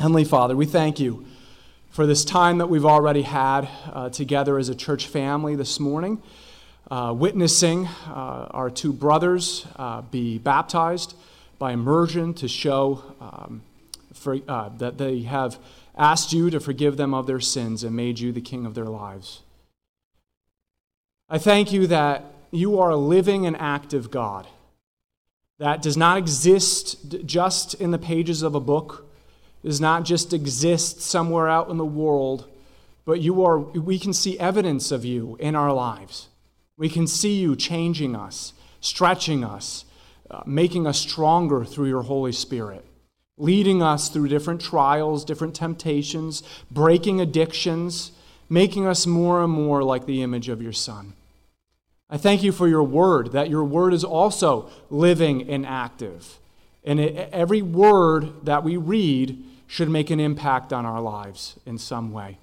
Heavenly Father, we thank you for this time that we've already had uh, together as a church family this morning, uh, witnessing uh, our two brothers uh, be baptized by immersion to show um, for, uh, that they have asked you to forgive them of their sins and made you the king of their lives. I thank you that you are a living and active God that does not exist just in the pages of a book does not just exist somewhere out in the world, but you are, we can see evidence of you in our lives. We can see you changing us, stretching us, uh, making us stronger through your Holy Spirit, leading us through different trials, different temptations, breaking addictions, making us more and more like the image of your Son. I thank you for your word, that your word is also living and active. And it, every word that we read should make an impact on our lives in some way.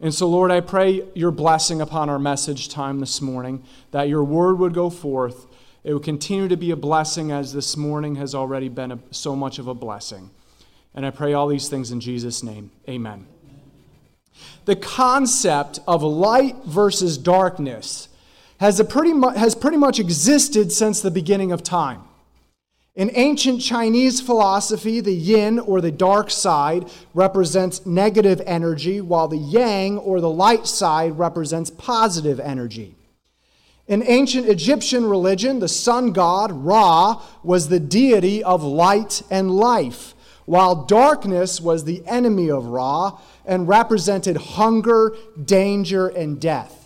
And so, Lord, I pray your blessing upon our message time this morning, that your word would go forth. It would continue to be a blessing as this morning has already been a, so much of a blessing. And I pray all these things in Jesus' name. Amen. The concept of light versus darkness has, pretty mu- has pretty much existed since the beginning of time. In ancient Chinese philosophy, the yin or the dark side represents negative energy, while the yang or the light side represents positive energy. In ancient Egyptian religion, the sun god, Ra, was the deity of light and life, while darkness was the enemy of Ra and represented hunger, danger, and death.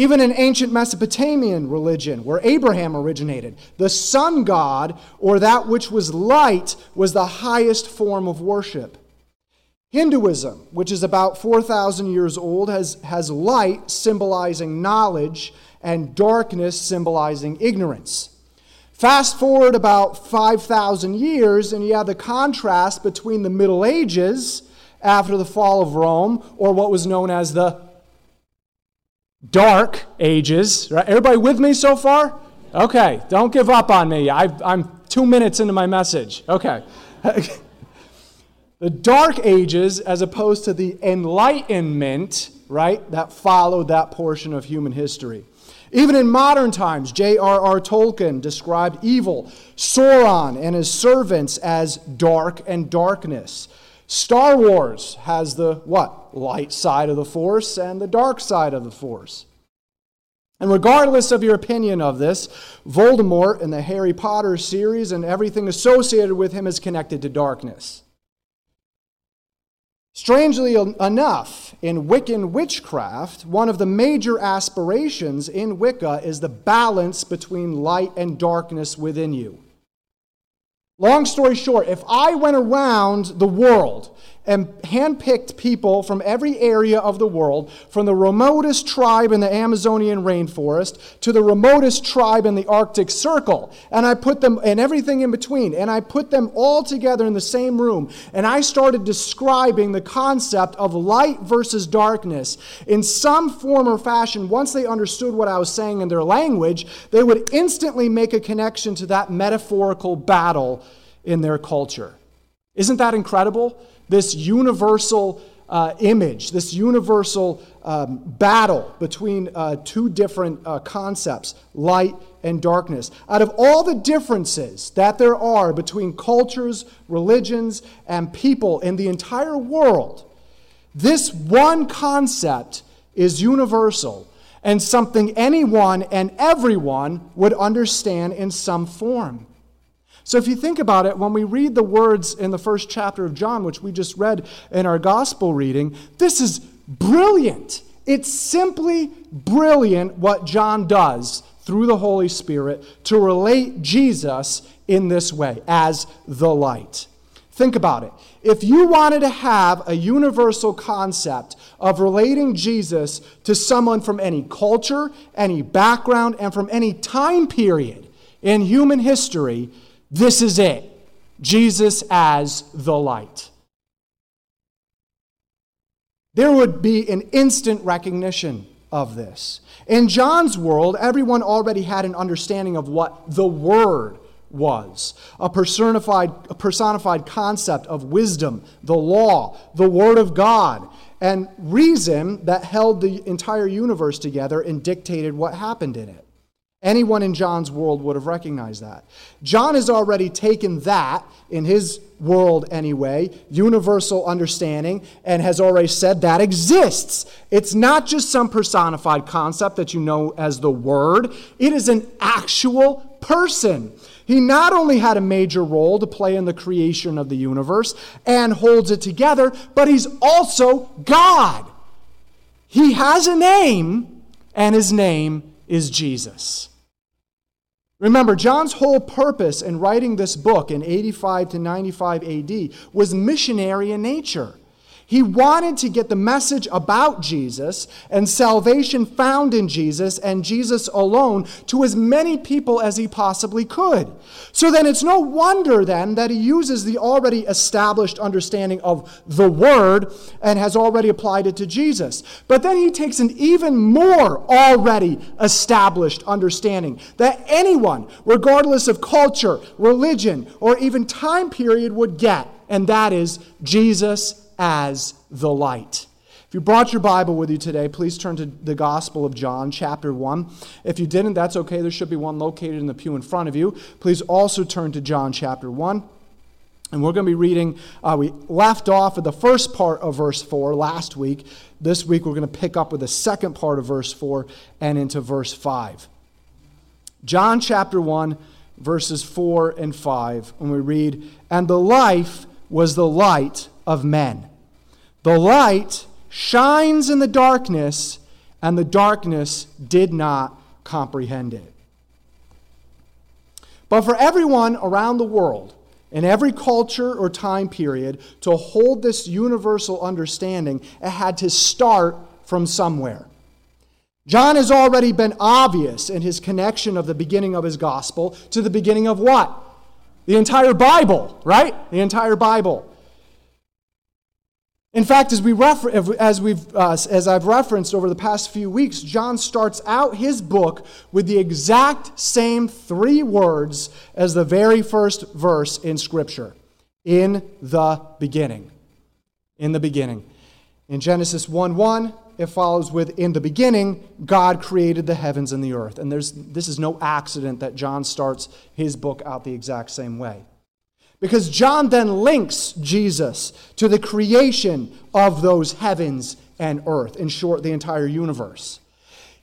Even in ancient Mesopotamian religion, where Abraham originated, the sun god, or that which was light, was the highest form of worship. Hinduism, which is about 4,000 years old, has, has light symbolizing knowledge and darkness symbolizing ignorance. Fast forward about 5,000 years, and you have the contrast between the Middle Ages after the fall of Rome, or what was known as the dark ages. Right? Everybody with me so far? Okay, don't give up on me. i am two minutes into my message. Okay. the dark ages, as opposed to the enlightenment, right, that followed that portion of human history. Even in modern times, J.R.R. Tolkien described evil, Sauron and his servants, as dark and darkness. Star Wars has the what? Light side of the force and the dark side of the force. And regardless of your opinion of this, Voldemort in the Harry Potter series and everything associated with him is connected to darkness. Strangely enough, in Wiccan witchcraft, one of the major aspirations in Wicca is the balance between light and darkness within you. Long story short, if I went around the world and handpicked people from every area of the world, from the remotest tribe in the Amazonian rainforest to the remotest tribe in the Arctic Circle, and I put them, and everything in between, and I put them all together in the same room, and I started describing the concept of light versus darkness. In some form or fashion, once they understood what I was saying in their language, they would instantly make a connection to that metaphorical battle in their culture. Isn't that incredible? this universal uh, image, this universal um, battle between uh, two different uh, concepts, light and darkness. Out of all the differences that there are between cultures, religions, and people in the entire world, this one concept is universal and something anyone and everyone would understand in some form. So, if you think about it, when we read the words in the first chapter of John, which we just read in our gospel reading, this is brilliant. It's simply brilliant what John does through the Holy Spirit to relate Jesus in this way as the light. Think about it. If you wanted to have a universal concept of relating Jesus to someone from any culture, any background, and from any time period in human history, this is it Jesus as the light. There would be an instant recognition of this. In John's world, everyone already had an understanding of what the Word was a personified, a personified concept of wisdom, the law, the Word of God, and reason that held the entire universe together and dictated what happened in it. Anyone in John's world would have recognized that. John has already taken that, in his world anyway, universal understanding, and has already said that exists. It's not just some personified concept that you know as the Word, it is an actual person. He not only had a major role to play in the creation of the universe and holds it together, but he's also God. He has a name, and his name is Jesus. Remember, John's whole purpose in writing this book in 85 to 95 AD was missionary in nature. He wanted to get the message about Jesus and salvation found in Jesus and Jesus alone to as many people as he possibly could. So then it's no wonder then that he uses the already established understanding of the Word and has already applied it to Jesus. But then he takes an even more already established understanding that anyone, regardless of culture, religion, or even time period, would get, and that is Jesus as the light. If you brought your Bible with you today, please turn to the Gospel of John, chapter 1. If you didn't, that's okay. There should be one located in the pew in front of you. Please also turn to John, chapter 1. And we're going to be reading, uh, we left off at the first part of verse 4 last week. This week we're going to pick up with the second part of verse 4 and into verse 5. John chapter 1, verses 4 and 5, when we read, And the life was the light of men. The light shines in the darkness, and the darkness did not comprehend it. But for everyone around the world, in every culture or time period, to hold this universal understanding, it had to start from somewhere. John has already been obvious in his connection of the beginning of his gospel to the beginning of what? The entire Bible, right? The entire Bible. In fact, as, we refer- as, we've, uh, as I've referenced over the past few weeks, John starts out his book with the exact same three words as the very first verse in Scripture in the beginning. In the beginning. In Genesis 1 1, it follows with In the beginning, God created the heavens and the earth. And there's, this is no accident that John starts his book out the exact same way. Because John then links Jesus to the creation of those heavens and earth, in short, the entire universe.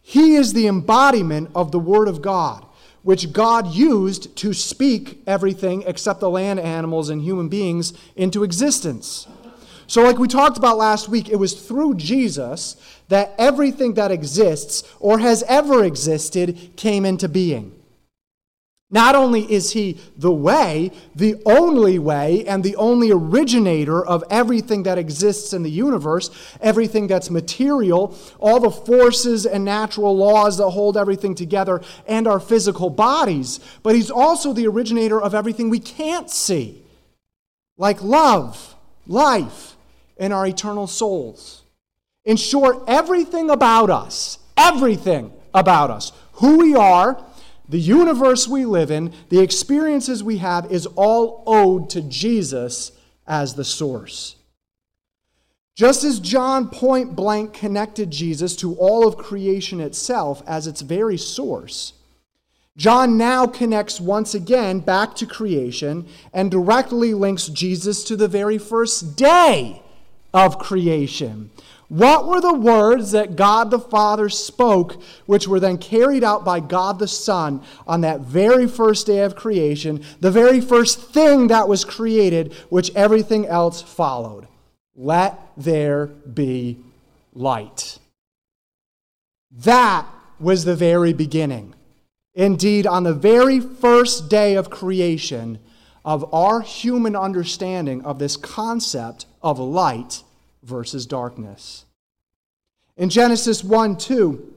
He is the embodiment of the Word of God, which God used to speak everything except the land animals and human beings into existence. So, like we talked about last week, it was through Jesus that everything that exists or has ever existed came into being. Not only is he the way, the only way, and the only originator of everything that exists in the universe, everything that's material, all the forces and natural laws that hold everything together, and our physical bodies, but he's also the originator of everything we can't see, like love, life, and our eternal souls. In short, everything about us, everything about us, who we are, the universe we live in, the experiences we have, is all owed to Jesus as the source. Just as John point blank connected Jesus to all of creation itself as its very source, John now connects once again back to creation and directly links Jesus to the very first day of creation, what were the words that God the Father spoke, which were then carried out by God the Son on that very first day of creation, the very first thing that was created, which everything else followed? Let there be light. That was the very beginning. Indeed, on the very first day of creation, of our human understanding of this concept of light versus darkness. In Genesis 1 2,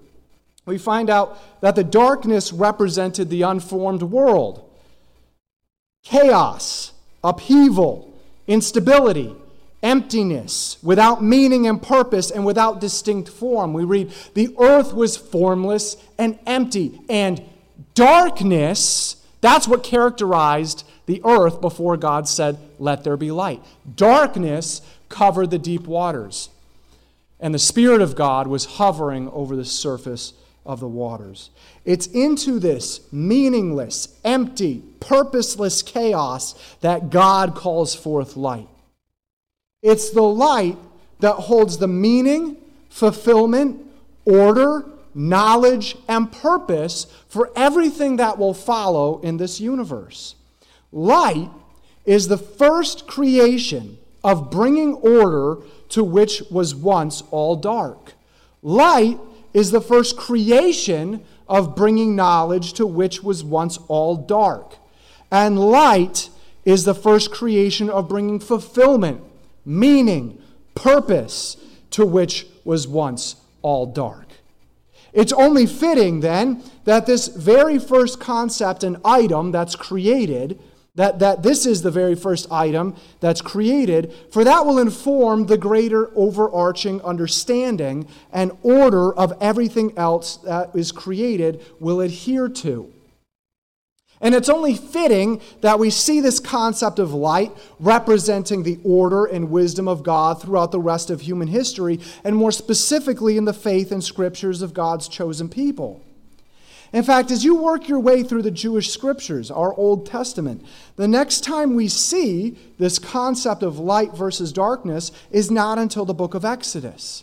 we find out that the darkness represented the unformed world chaos, upheaval, instability, emptiness, without meaning and purpose, and without distinct form. We read, The earth was formless and empty, and darkness, That's what characterized the earth before God said, Let there be light. Darkness covered the deep waters, and the Spirit of God was hovering over the surface of the waters. It's into this meaningless, empty, purposeless chaos that God calls forth light. It's the light that holds the meaning, fulfillment, order, knowledge, and purpose for everything that will follow in this universe. Light is the first creation of bringing order to which was once all dark. Light is the first creation of bringing knowledge to which was once all dark. And light is the first creation of bringing fulfillment, meaning, purpose to which was once all dark. It's only fitting then that this very first concept and item that's created, that, that this is the very first item that's created, for that will inform the greater overarching understanding and order of everything else that is created will adhere to. And it's only fitting that we see this concept of light representing the order and wisdom of God throughout the rest of human history, and more specifically in the faith and scriptures of God's chosen people. In fact, as you work your way through the Jewish scriptures, our Old Testament, the next time we see this concept of light versus darkness is not until the book of Exodus.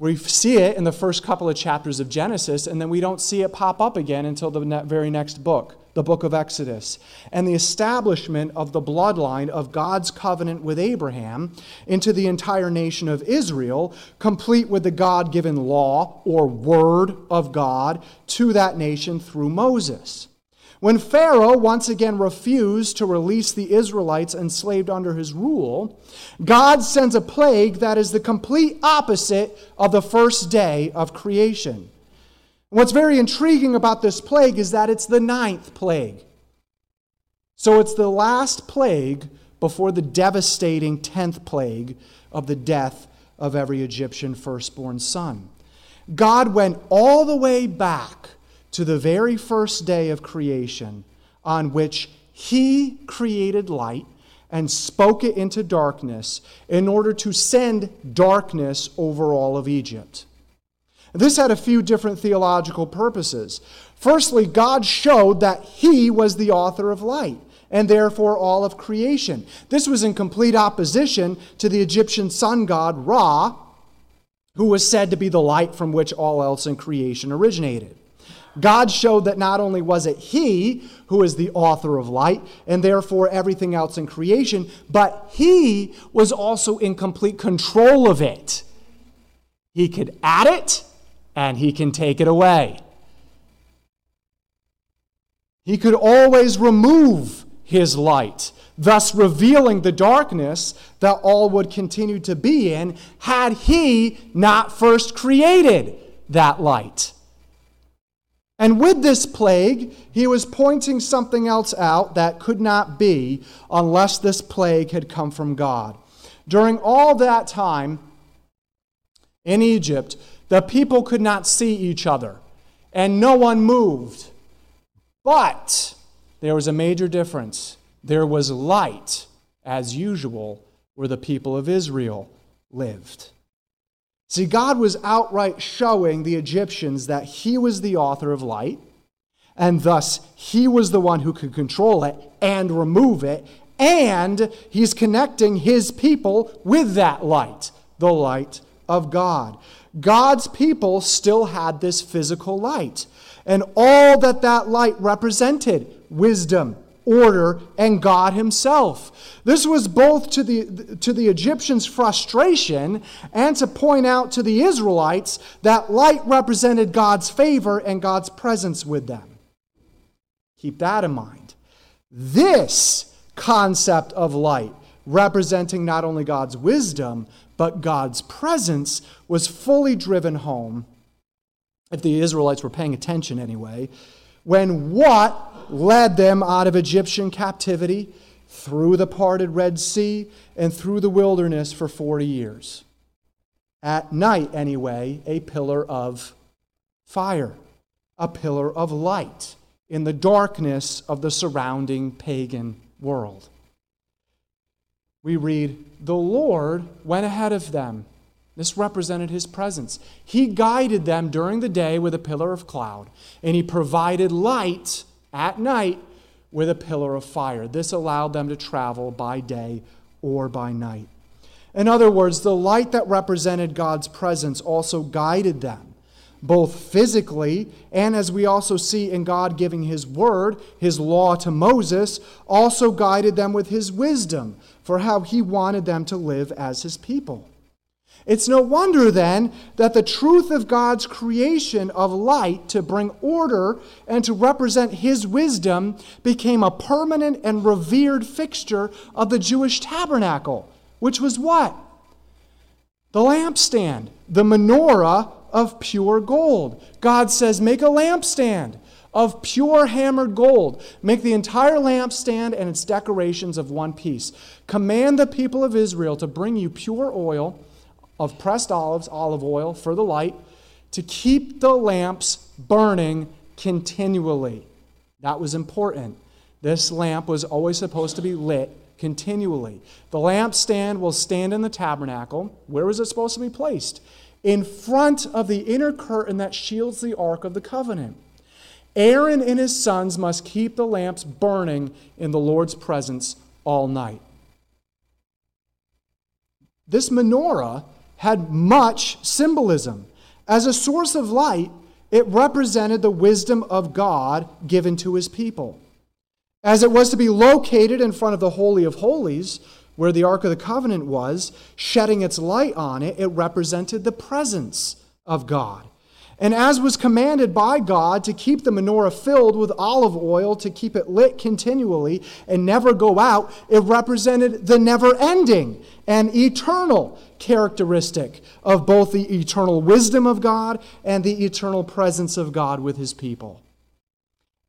We see it in the first couple of chapters of Genesis, and then we don't see it pop up again until the very next book, the book of Exodus. And the establishment of the bloodline of God's covenant with Abraham into the entire nation of Israel, complete with the God given law or word of God to that nation through Moses. When Pharaoh once again refused to release the Israelites enslaved under his rule, God sends a plague that is the complete opposite of the first day of creation. What's very intriguing about this plague is that it's the ninth plague. So it's the last plague before the devastating tenth plague of the death of every Egyptian firstborn son. God went all the way back to the very first day of creation on which he created light and spoke it into darkness in order to send darkness over all of Egypt. This had a few different theological purposes. Firstly, God showed that he was the author of light and therefore all of creation. This was in complete opposition to the Egyptian sun god Ra, who was said to be the light from which all else in creation originated. God showed that not only was it He who is the author of light and therefore everything else in creation, but He was also in complete control of it. He could add it and He can take it away. He could always remove His light, thus revealing the darkness that all would continue to be in had He not first created that light. And with this plague, he was pointing something else out that could not be unless this plague had come from God. During all that time in Egypt, the people could not see each other, and no one moved. But there was a major difference. There was light, as usual, where the people of Israel lived. See, God was outright showing the Egyptians that He was the author of light, and thus He was the one who could control it and remove it, and He's connecting His people with that light, the light of God. God's people still had this physical light, and all that that light represented wisdom, order, and God Himself. This was both to the, to the Egyptians' frustration and to point out to the Israelites that light represented God's favor and God's presence with them. Keep that in mind. This concept of light, representing not only God's wisdom, but God's presence, was fully driven home, if the Israelites were paying attention anyway, when what led them out of Egyptian captivity through the parted Red Sea and through the wilderness for 40 years. At night, anyway, a pillar of fire, a pillar of light in the darkness of the surrounding pagan world. We read, The Lord went ahead of them. This represented his presence. He guided them during the day with a pillar of cloud, and he provided light at night with a pillar of fire. This allowed them to travel by day or by night. In other words, the light that represented God's presence also guided them, both physically and as we also see in God giving His word, His law to Moses, also guided them with His wisdom for how He wanted them to live as His people. It's no wonder then that the truth of God's creation of light to bring order and to represent His wisdom became a permanent and revered fixture of the Jewish tabernacle, which was what? The lampstand, the menorah of pure gold. God says, Make a lampstand of pure hammered gold. Make the entire lampstand and its decorations of one piece. Command the people of Israel to bring you pure oil of pressed olives, olive oil for the light, to keep the lamps burning continually. That was important. This lamp was always supposed to be lit continually. The lampstand will stand in the tabernacle. Where was it supposed to be placed? In front of the inner curtain that shields the Ark of the Covenant. Aaron and his sons must keep the lamps burning in the Lord's presence all night. This menorah had much symbolism. As a source of light, it represented the wisdom of God given to his people. As it was to be located in front of the Holy of Holies, where the Ark of the Covenant was, shedding its light on it, it represented the presence of God. And as was commanded by God to keep the menorah filled with olive oil, to keep it lit continually and never go out, it represented the never ending and eternal characteristic of both the eternal wisdom of God and the eternal presence of God with his people.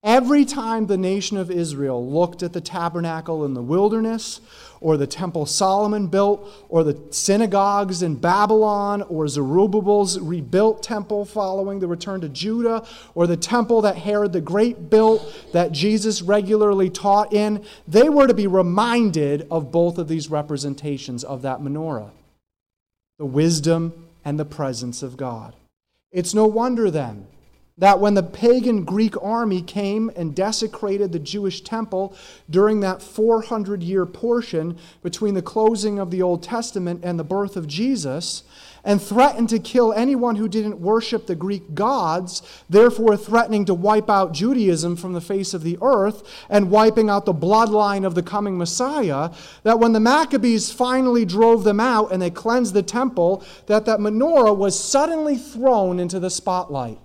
Every time the nation of Israel looked at the tabernacle in the wilderness, or the temple Solomon built, or the synagogues in Babylon, or Zerubbabel's rebuilt temple following the return to Judah, or the temple that Herod the Great built that Jesus regularly taught in, they were to be reminded of both of these representations of that menorah the wisdom and the presence of God. It's no wonder then that when the pagan Greek army came and desecrated the Jewish temple during that 400 year portion between the closing of the Old Testament and the birth of Jesus, and threatened to kill anyone who didn't worship the Greek gods, therefore threatening to wipe out Judaism from the face of the earth and wiping out the bloodline of the coming Messiah, that when the Maccabees finally drove them out and they cleansed the temple, that that menorah was suddenly thrown into the spotlight.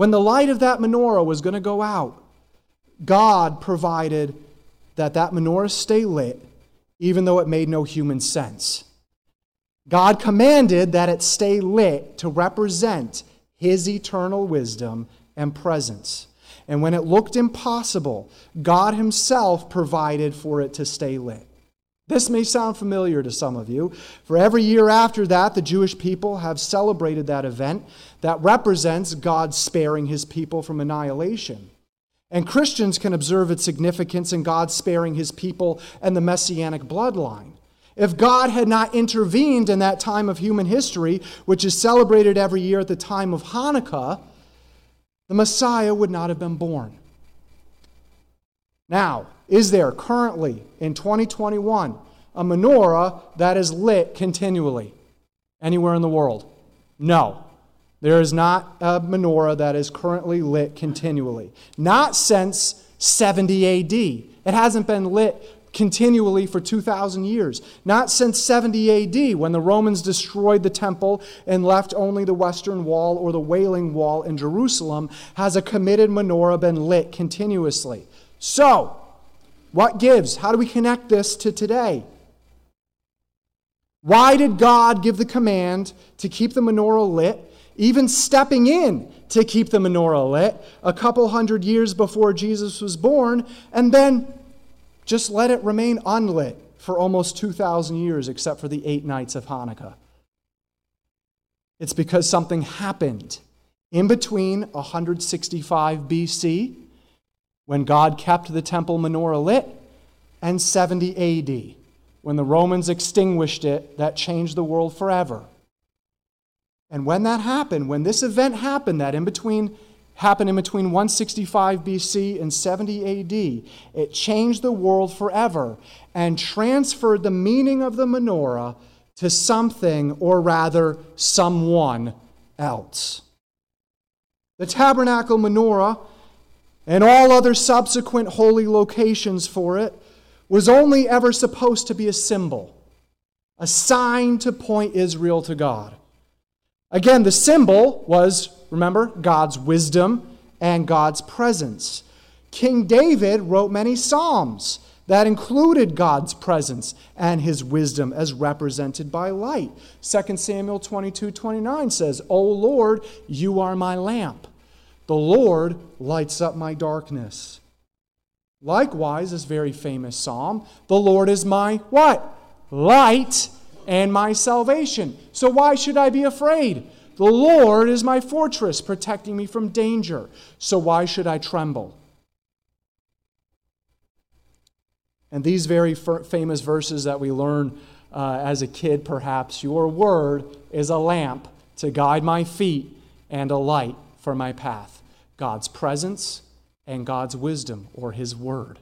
When the light of that menorah was going to go out, God provided that that menorah stay lit, even though it made no human sense. God commanded that it stay lit to represent His eternal wisdom and presence. And when it looked impossible, God Himself provided for it to stay lit. This may sound familiar to some of you. For every year after that, the Jewish people have celebrated that event that represents God sparing his people from annihilation. And Christians can observe its significance in God sparing his people and the messianic bloodline. If God had not intervened in that time of human history, which is celebrated every year at the time of Hanukkah, the Messiah would not have been born. Now, is there currently in 2021 a menorah that is lit continually anywhere in the world? No. There is not a menorah that is currently lit continually. Not since 70 AD. It hasn't been lit continually for 2,000 years. Not since 70 AD, when the Romans destroyed the temple and left only the western wall or the Wailing Wall in Jerusalem, has a committed menorah been lit continuously. So, what gives? How do we connect this to today? Why did God give the command to keep the menorah lit, even stepping in to keep the menorah lit a couple hundred years before Jesus was born, and then just let it remain unlit for almost 2,000 years, except for the eight nights of Hanukkah? It's because something happened in between 165 BC, when God kept the temple menorah lit, and 70 AD, when the Romans extinguished it, that changed the world forever. And when that happened, when this event happened, that in between happened in between 165 BC and 70 AD, it changed the world forever and transferred the meaning of the menorah to something, or rather, someone else. The tabernacle menorah and all other subsequent holy locations for it was only ever supposed to be a symbol, a sign to point Israel to God. Again, the symbol was, remember, God's wisdom and God's presence. King David wrote many psalms that included God's presence and his wisdom as represented by light. 2 Samuel 22 29 says, O Lord, you are my lamp. The Lord lights up my darkness. Likewise, this very famous psalm, the Lord is my what? Light and my salvation. So why should I be afraid? The Lord is my fortress, protecting me from danger. So why should I tremble? And these very famous verses that we learn uh, as a kid, perhaps, your word is a lamp to guide my feet and a light for my path. God's presence and God's wisdom, or His Word.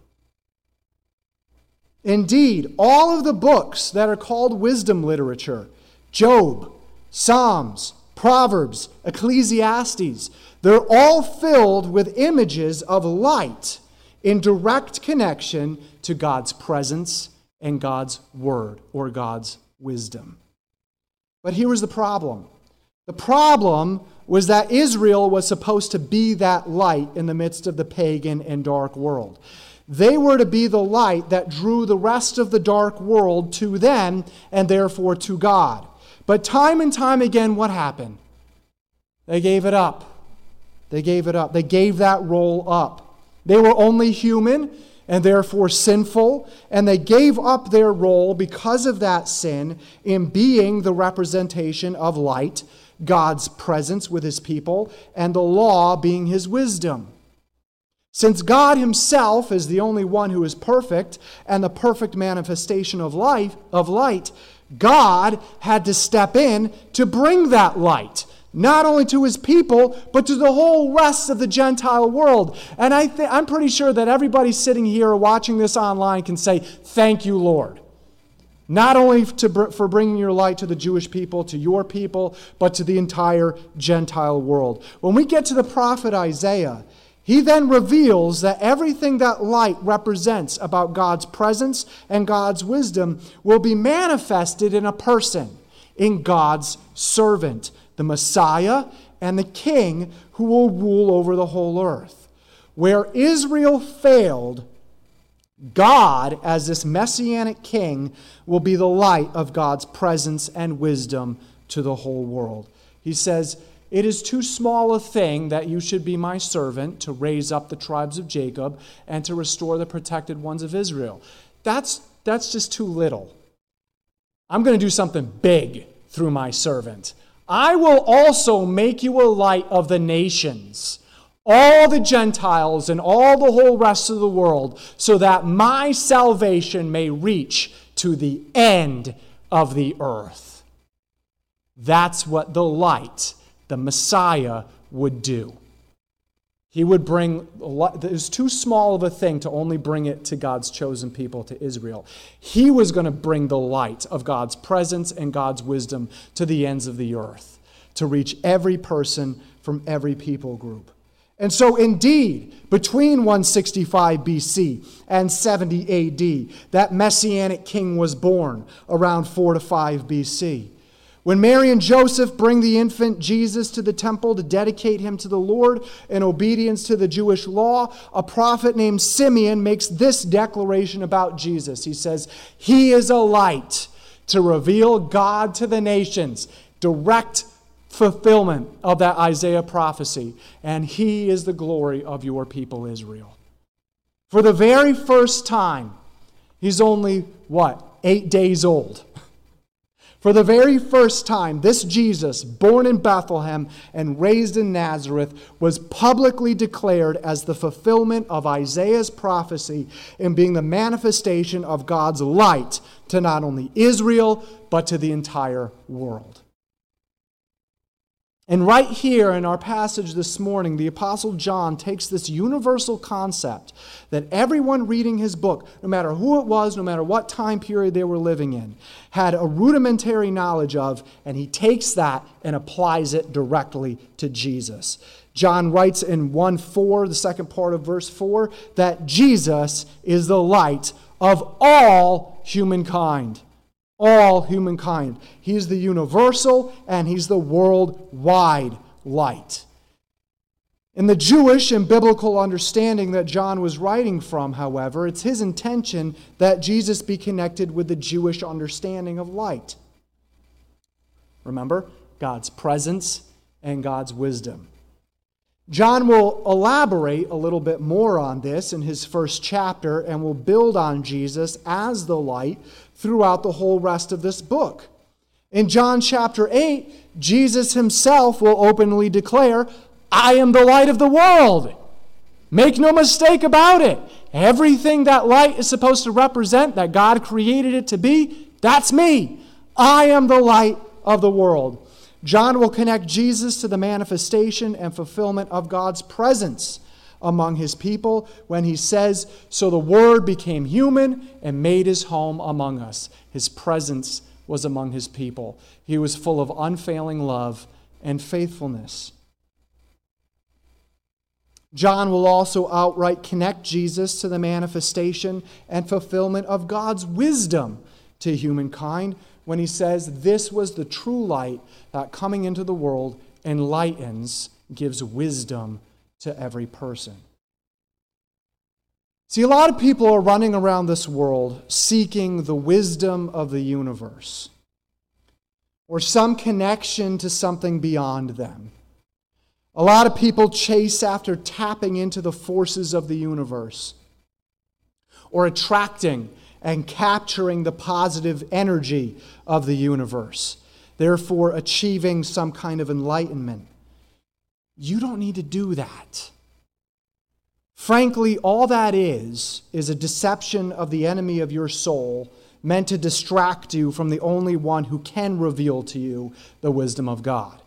Indeed, all of the books that are called wisdom literature Job, Psalms, Proverbs, Ecclesiastes they're all filled with images of light in direct connection to God's presence and God's Word or God's wisdom. But here was the problem the problem was that Israel was supposed to be that light in the midst of the pagan and dark world. They were to be the light that drew the rest of the dark world to them and therefore to God. But time and time again, what happened? They gave it up. They gave it up. They gave that role up. They were only human and therefore sinful, and they gave up their role because of that sin in being the representation of light God's presence with his people, and the law being his wisdom. Since God himself is the only one who is perfect and the perfect manifestation of life of light, God had to step in to bring that light, not only to his people, but to the whole rest of the Gentile world. And I I'm pretty sure that everybody sitting here or watching this online can say, Thank you, Lord not only to, for bringing your light to the Jewish people, to your people, but to the entire Gentile world. When we get to the prophet Isaiah, he then reveals that everything that light represents about God's presence and God's wisdom will be manifested in a person, in God's servant, the Messiah and the King who will rule over the whole earth. Where Israel failed, God, as this messianic king, will be the light of God's presence and wisdom to the whole world. He says, It is too small a thing that you should be my servant to raise up the tribes of Jacob and to restore the protected ones of Israel. That's, that's just too little. I'm going to do something big through my servant. I will also make you a light of the nations all the Gentiles and all the whole rest of the world, so that my salvation may reach to the end of the earth. That's what the light, the Messiah, would do. He would bring, it was too small of a thing to only bring it to God's chosen people, to Israel. He was going to bring the light of God's presence and God's wisdom to the ends of the earth, to reach every person from every people group. And so, indeed, between 165 BC and 70 AD, that messianic king was born around 4 to 5 BC. When Mary and Joseph bring the infant Jesus to the temple to dedicate him to the Lord in obedience to the Jewish law, a prophet named Simeon makes this declaration about Jesus. He says, He is a light to reveal God to the nations, direct fulfillment of that Isaiah prophecy, and he is the glory of your people Israel. For the very first time, he's only, what, eight days old. For the very first time, this Jesus, born in Bethlehem and raised in Nazareth, was publicly declared as the fulfillment of Isaiah's prophecy in being the manifestation of God's light to not only Israel, but to the entire world. And right here in our passage this morning, the Apostle John takes this universal concept that everyone reading his book, no matter who it was, no matter what time period they were living in, had a rudimentary knowledge of, and he takes that and applies it directly to Jesus. John writes in 1 4, the second part of verse 4, that Jesus is the light of all humankind all humankind. He's the universal and he's the worldwide light. In the Jewish and biblical understanding that John was writing from, however, it's his intention that Jesus be connected with the Jewish understanding of light. Remember, God's presence and God's wisdom. John will elaborate a little bit more on this in his first chapter and will build on Jesus as the light throughout the whole rest of this book. In John chapter 8, Jesus himself will openly declare, I am the light of the world. Make no mistake about it. Everything that light is supposed to represent, that God created it to be, that's me. I am the light of the world. John will connect Jesus to the manifestation and fulfillment of God's presence among his people when he says, So the Word became human and made his home among us. His presence was among his people. He was full of unfailing love and faithfulness. John will also outright connect Jesus to the manifestation and fulfillment of God's wisdom to humankind when he says, This was the true light that coming into the world enlightens, gives wisdom to every person. See, a lot of people are running around this world seeking the wisdom of the universe or some connection to something beyond them. A lot of people chase after tapping into the forces of the universe or attracting and capturing the positive energy of the universe, therefore achieving some kind of enlightenment. You don't need to do that. Frankly, all that is, is a deception of the enemy of your soul meant to distract you from the only one who can reveal to you the wisdom of God.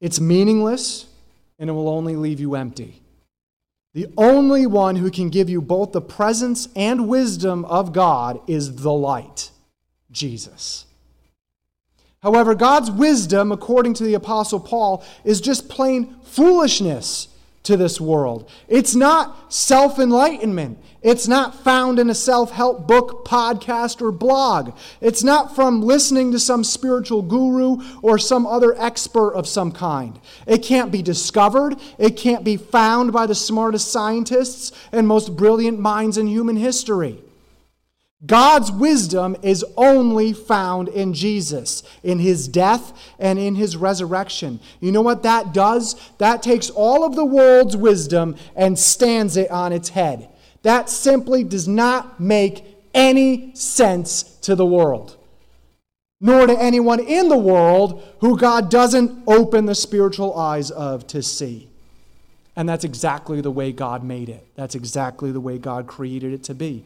It's meaningless and it will only leave you empty. The only one who can give you both the presence and wisdom of God is the light, Jesus. However, God's wisdom, according to the Apostle Paul, is just plain foolishness to this world. It's not self enlightenment. It's not found in a self help book, podcast, or blog. It's not from listening to some spiritual guru or some other expert of some kind. It can't be discovered. It can't be found by the smartest scientists and most brilliant minds in human history. God's wisdom is only found in Jesus, in his death and in his resurrection. You know what that does? That takes all of the world's wisdom and stands it on its head. That simply does not make any sense to the world, nor to anyone in the world who God doesn't open the spiritual eyes of to see. And that's exactly the way God made it. That's exactly the way God created it to be.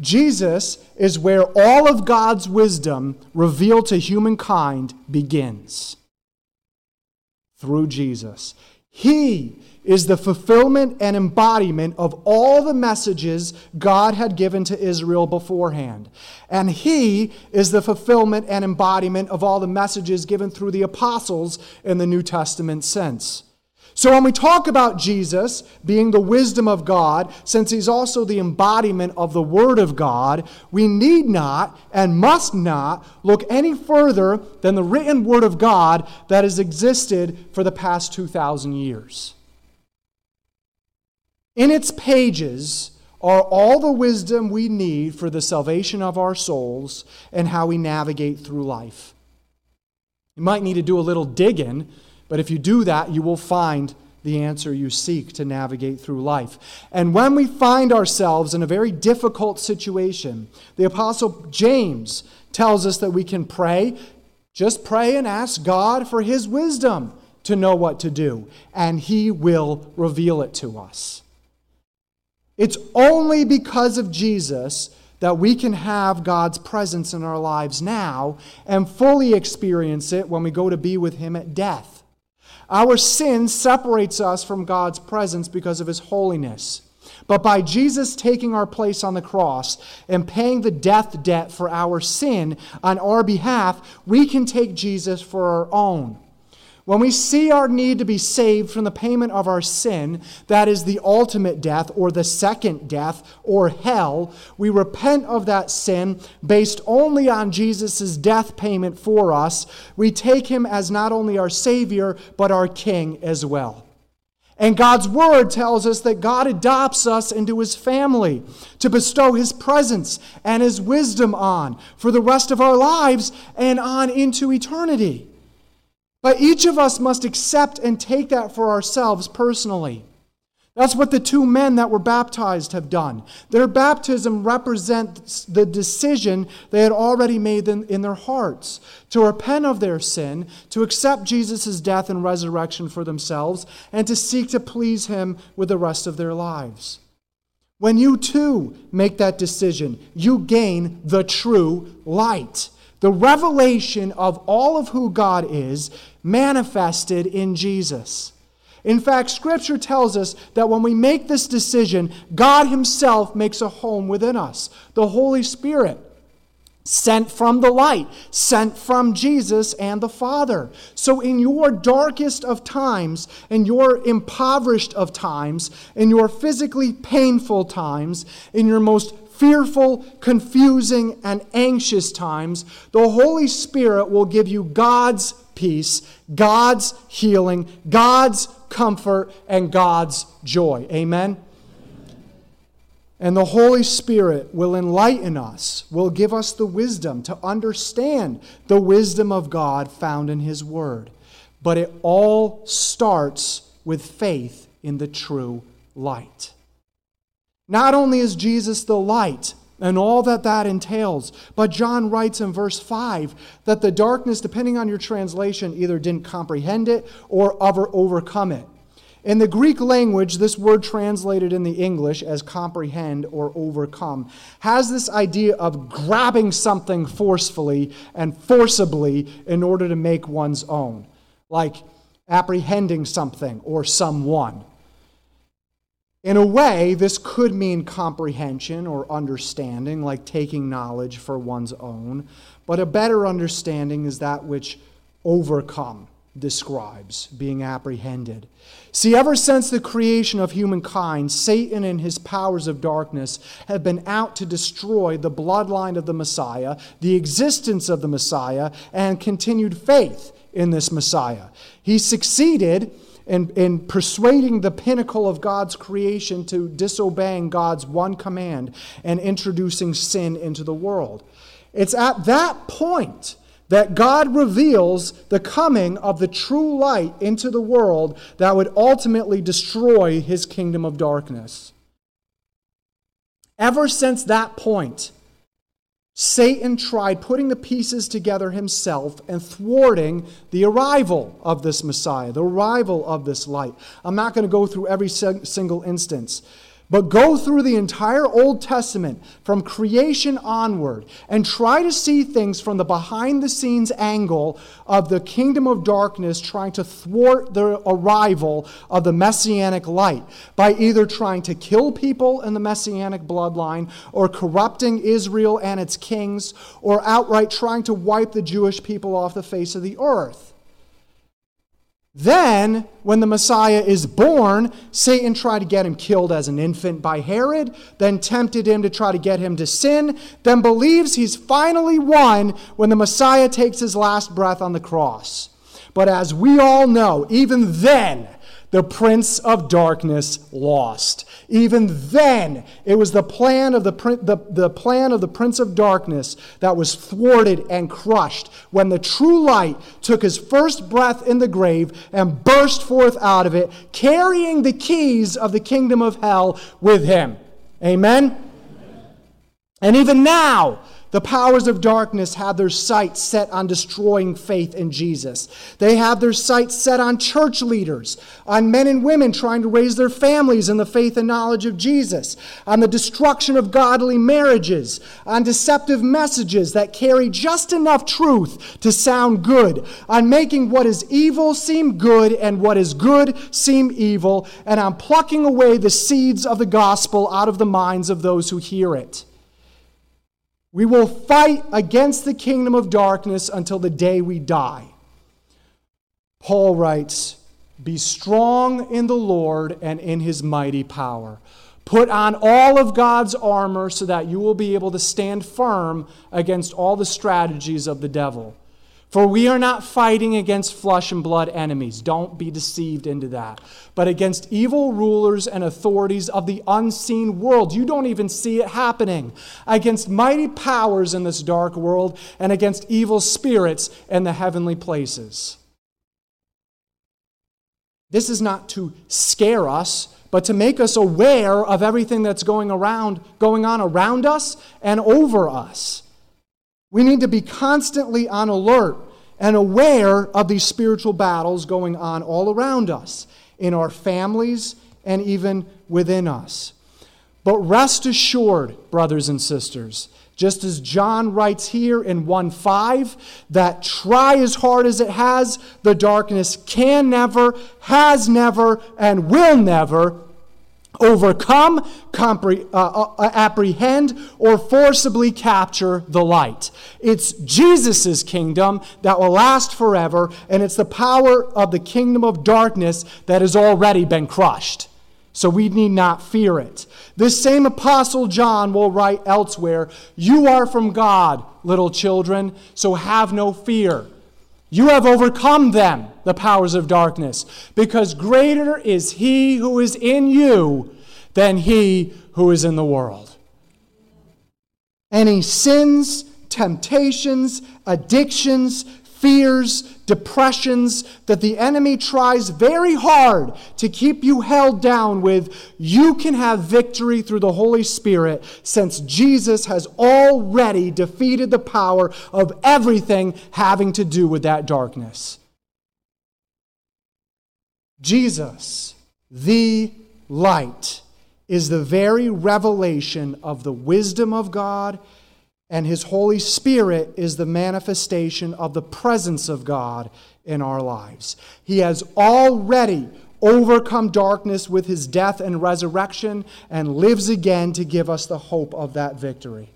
Jesus is where all of God's wisdom revealed to humankind begins. Through Jesus. He is the fulfillment and embodiment of all the messages God had given to Israel beforehand. And He is the fulfillment and embodiment of all the messages given through the apostles in the New Testament sense. So, when we talk about Jesus being the wisdom of God, since he's also the embodiment of the Word of God, we need not and must not look any further than the written Word of God that has existed for the past 2,000 years. In its pages are all the wisdom we need for the salvation of our souls and how we navigate through life. You might need to do a little digging but if you do that, you will find the answer you seek to navigate through life. And when we find ourselves in a very difficult situation, the Apostle James tells us that we can pray. Just pray and ask God for His wisdom to know what to do, and He will reveal it to us. It's only because of Jesus that we can have God's presence in our lives now and fully experience it when we go to be with Him at death. Our sin separates us from God's presence because of His holiness. But by Jesus taking our place on the cross and paying the death debt for our sin on our behalf, we can take Jesus for our own. When we see our need to be saved from the payment of our sin, that is the ultimate death or the second death or hell, we repent of that sin based only on Jesus' death payment for us. We take him as not only our Savior, but our King as well. And God's Word tells us that God adopts us into His family to bestow His presence and His wisdom on for the rest of our lives and on into eternity. But each of us must accept and take that for ourselves personally. That's what the two men that were baptized have done. Their baptism represents the decision they had already made in their hearts to repent of their sin, to accept Jesus' death and resurrection for themselves, and to seek to please Him with the rest of their lives. When you too make that decision, you gain the true light the revelation of all of who God is manifested in Jesus. In fact, Scripture tells us that when we make this decision, God Himself makes a home within us. The Holy Spirit, sent from the light, sent from Jesus and the Father. So, in your darkest of times, in your impoverished of times, in your physically painful times, in your most fearful, confusing, and anxious times, the Holy Spirit will give you God's peace, God's healing, God's comfort, and God's joy. Amen? And the Holy Spirit will enlighten us, will give us the wisdom to understand the wisdom of God found in His Word. But it all starts with faith in the true light. Not only is Jesus the light and all that that entails, but John writes in verse 5 that the darkness, depending on your translation, either didn't comprehend it or over, overcome it. In the Greek language, this word translated in the English as comprehend or overcome has this idea of grabbing something forcefully and forcibly in order to make one's own, like apprehending something or someone. In a way, this could mean comprehension or understanding, like taking knowledge for one's own, but a better understanding is that which overcome describes, being apprehended. See, ever since the creation of humankind, Satan and his powers of darkness have been out to destroy the bloodline of the Messiah, the existence of the Messiah, and continued faith in this Messiah. He succeeded in, in persuading the pinnacle of God's creation to disobeying God's one command and introducing sin into the world. It's at that point that God reveals the coming of the true light into the world that would ultimately destroy his kingdom of darkness. Ever since that point, Satan tried putting the pieces together himself and thwarting the arrival of this Messiah, the arrival of this light. I'm not going to go through every single instance. But go through the entire Old Testament from creation onward and try to see things from the behind the scenes angle of the kingdom of darkness trying to thwart the arrival of the messianic light by either trying to kill people in the messianic bloodline or corrupting Israel and its kings or outright trying to wipe the Jewish people off the face of the earth. Then, when the Messiah is born, Satan tried to get him killed as an infant by Herod, then tempted him to try to get him to sin, then believes he's finally won when the Messiah takes his last breath on the cross. But as we all know, even then, the prince of darkness lost. Even then, it was the plan of the, the, the plan of the prince of darkness that was thwarted and crushed when the true light took his first breath in the grave and burst forth out of it, carrying the keys of the kingdom of hell with him. Amen? And even now, the powers of darkness have their sights set on destroying faith in Jesus. They have their sights set on church leaders, on men and women trying to raise their families in the faith and knowledge of Jesus, on the destruction of godly marriages, on deceptive messages that carry just enough truth to sound good, on making what is evil seem good and what is good seem evil, and on plucking away the seeds of the gospel out of the minds of those who hear it. We will fight against the kingdom of darkness until the day we die. Paul writes, Be strong in the Lord and in his mighty power. Put on all of God's armor so that you will be able to stand firm against all the strategies of the devil. For we are not fighting against flesh and blood enemies. Don't be deceived into that. But against evil rulers and authorities of the unseen world. You don't even see it happening. Against mighty powers in this dark world and against evil spirits in the heavenly places. This is not to scare us, but to make us aware of everything that's going around, going on around us and over us. We need to be constantly on alert and aware of these spiritual battles going on all around us, in our families, and even within us. But rest assured, brothers and sisters, just as John writes here in 1 5, that try as hard as it has, the darkness can never, has never, and will never overcome, compre- uh, uh, apprehend, or forcibly capture the light. It's Jesus' kingdom that will last forever, and it's the power of the kingdom of darkness that has already been crushed. So we need not fear it. This same Apostle John will write elsewhere You are from God, little children, so have no fear. You have overcome them, the powers of darkness, because greater is he who is in you than he who is in the world. Any sins, temptations, addictions, fears, depressions that the enemy tries very hard to keep you held down with, you can have victory through the Holy Spirit since Jesus has already defeated the power of everything having to do with that darkness. Jesus, the light, is the very revelation of the wisdom of God and His Holy Spirit is the manifestation of the presence of God in our lives. He has already overcome darkness with His death and resurrection and lives again to give us the hope of that victory.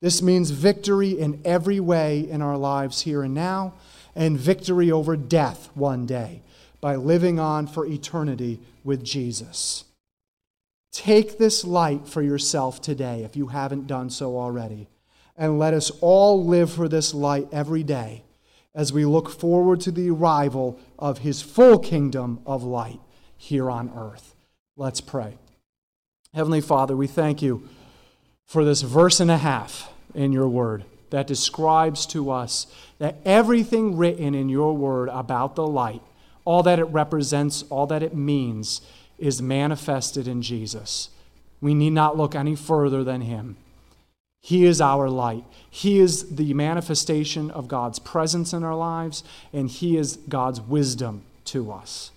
This means victory in every way in our lives here and now, and victory over death one day by living on for eternity with Jesus. Take this light for yourself today if you haven't done so already and let us all live for this light every day as we look forward to the arrival of his full kingdom of light here on earth. Let's pray. Heavenly Father, we thank you for this verse and a half in your word that describes to us that everything written in your word about the light, all that it represents, all that it means, is manifested in Jesus. We need not look any further than him. He is our light. He is the manifestation of God's presence in our lives, and He is God's wisdom to us.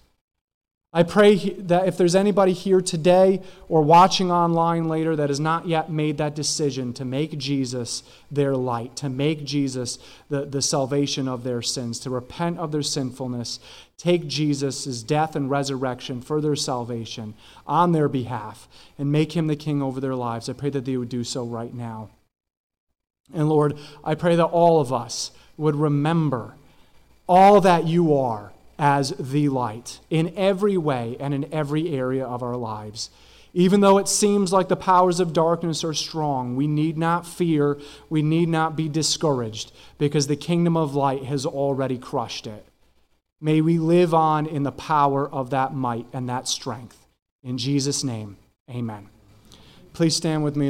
I pray that if there's anybody here today or watching online later that has not yet made that decision to make Jesus their light, to make Jesus the, the salvation of their sins, to repent of their sinfulness, take Jesus' death and resurrection for their salvation on their behalf, and make him the king over their lives, I pray that they would do so right now. And Lord, I pray that all of us would remember all that you are as the light in every way and in every area of our lives. Even though it seems like the powers of darkness are strong, we need not fear, we need not be discouraged, because the kingdom of light has already crushed it. May we live on in the power of that might and that strength. In Jesus' name, amen. Please stand with me.